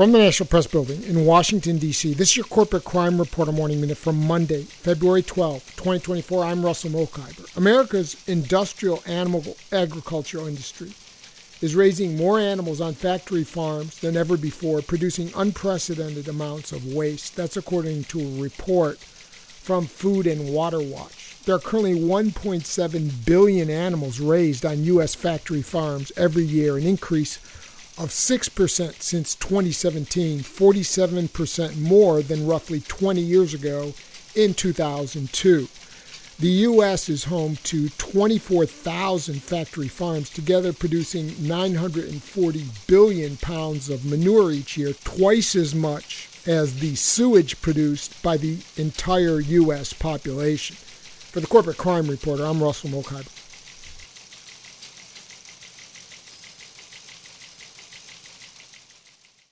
From the National Press Building in Washington, D.C., this is your Corporate Crime Reporter Morning Minute from Monday, February 12, 2024. I'm Russell Mokhiber. America's industrial animal agricultural industry is raising more animals on factory farms than ever before, producing unprecedented amounts of waste. That's according to a report from Food and Water Watch. There are currently 1.7 billion animals raised on U.S. factory farms every year, an increase of 6% since 2017, 47% more than roughly 20 years ago in 2002. The U.S. is home to 24,000 factory farms, together producing 940 billion pounds of manure each year, twice as much as the sewage produced by the entire U.S. population. For the Corporate Crime Reporter, I'm Russell Mokhiber.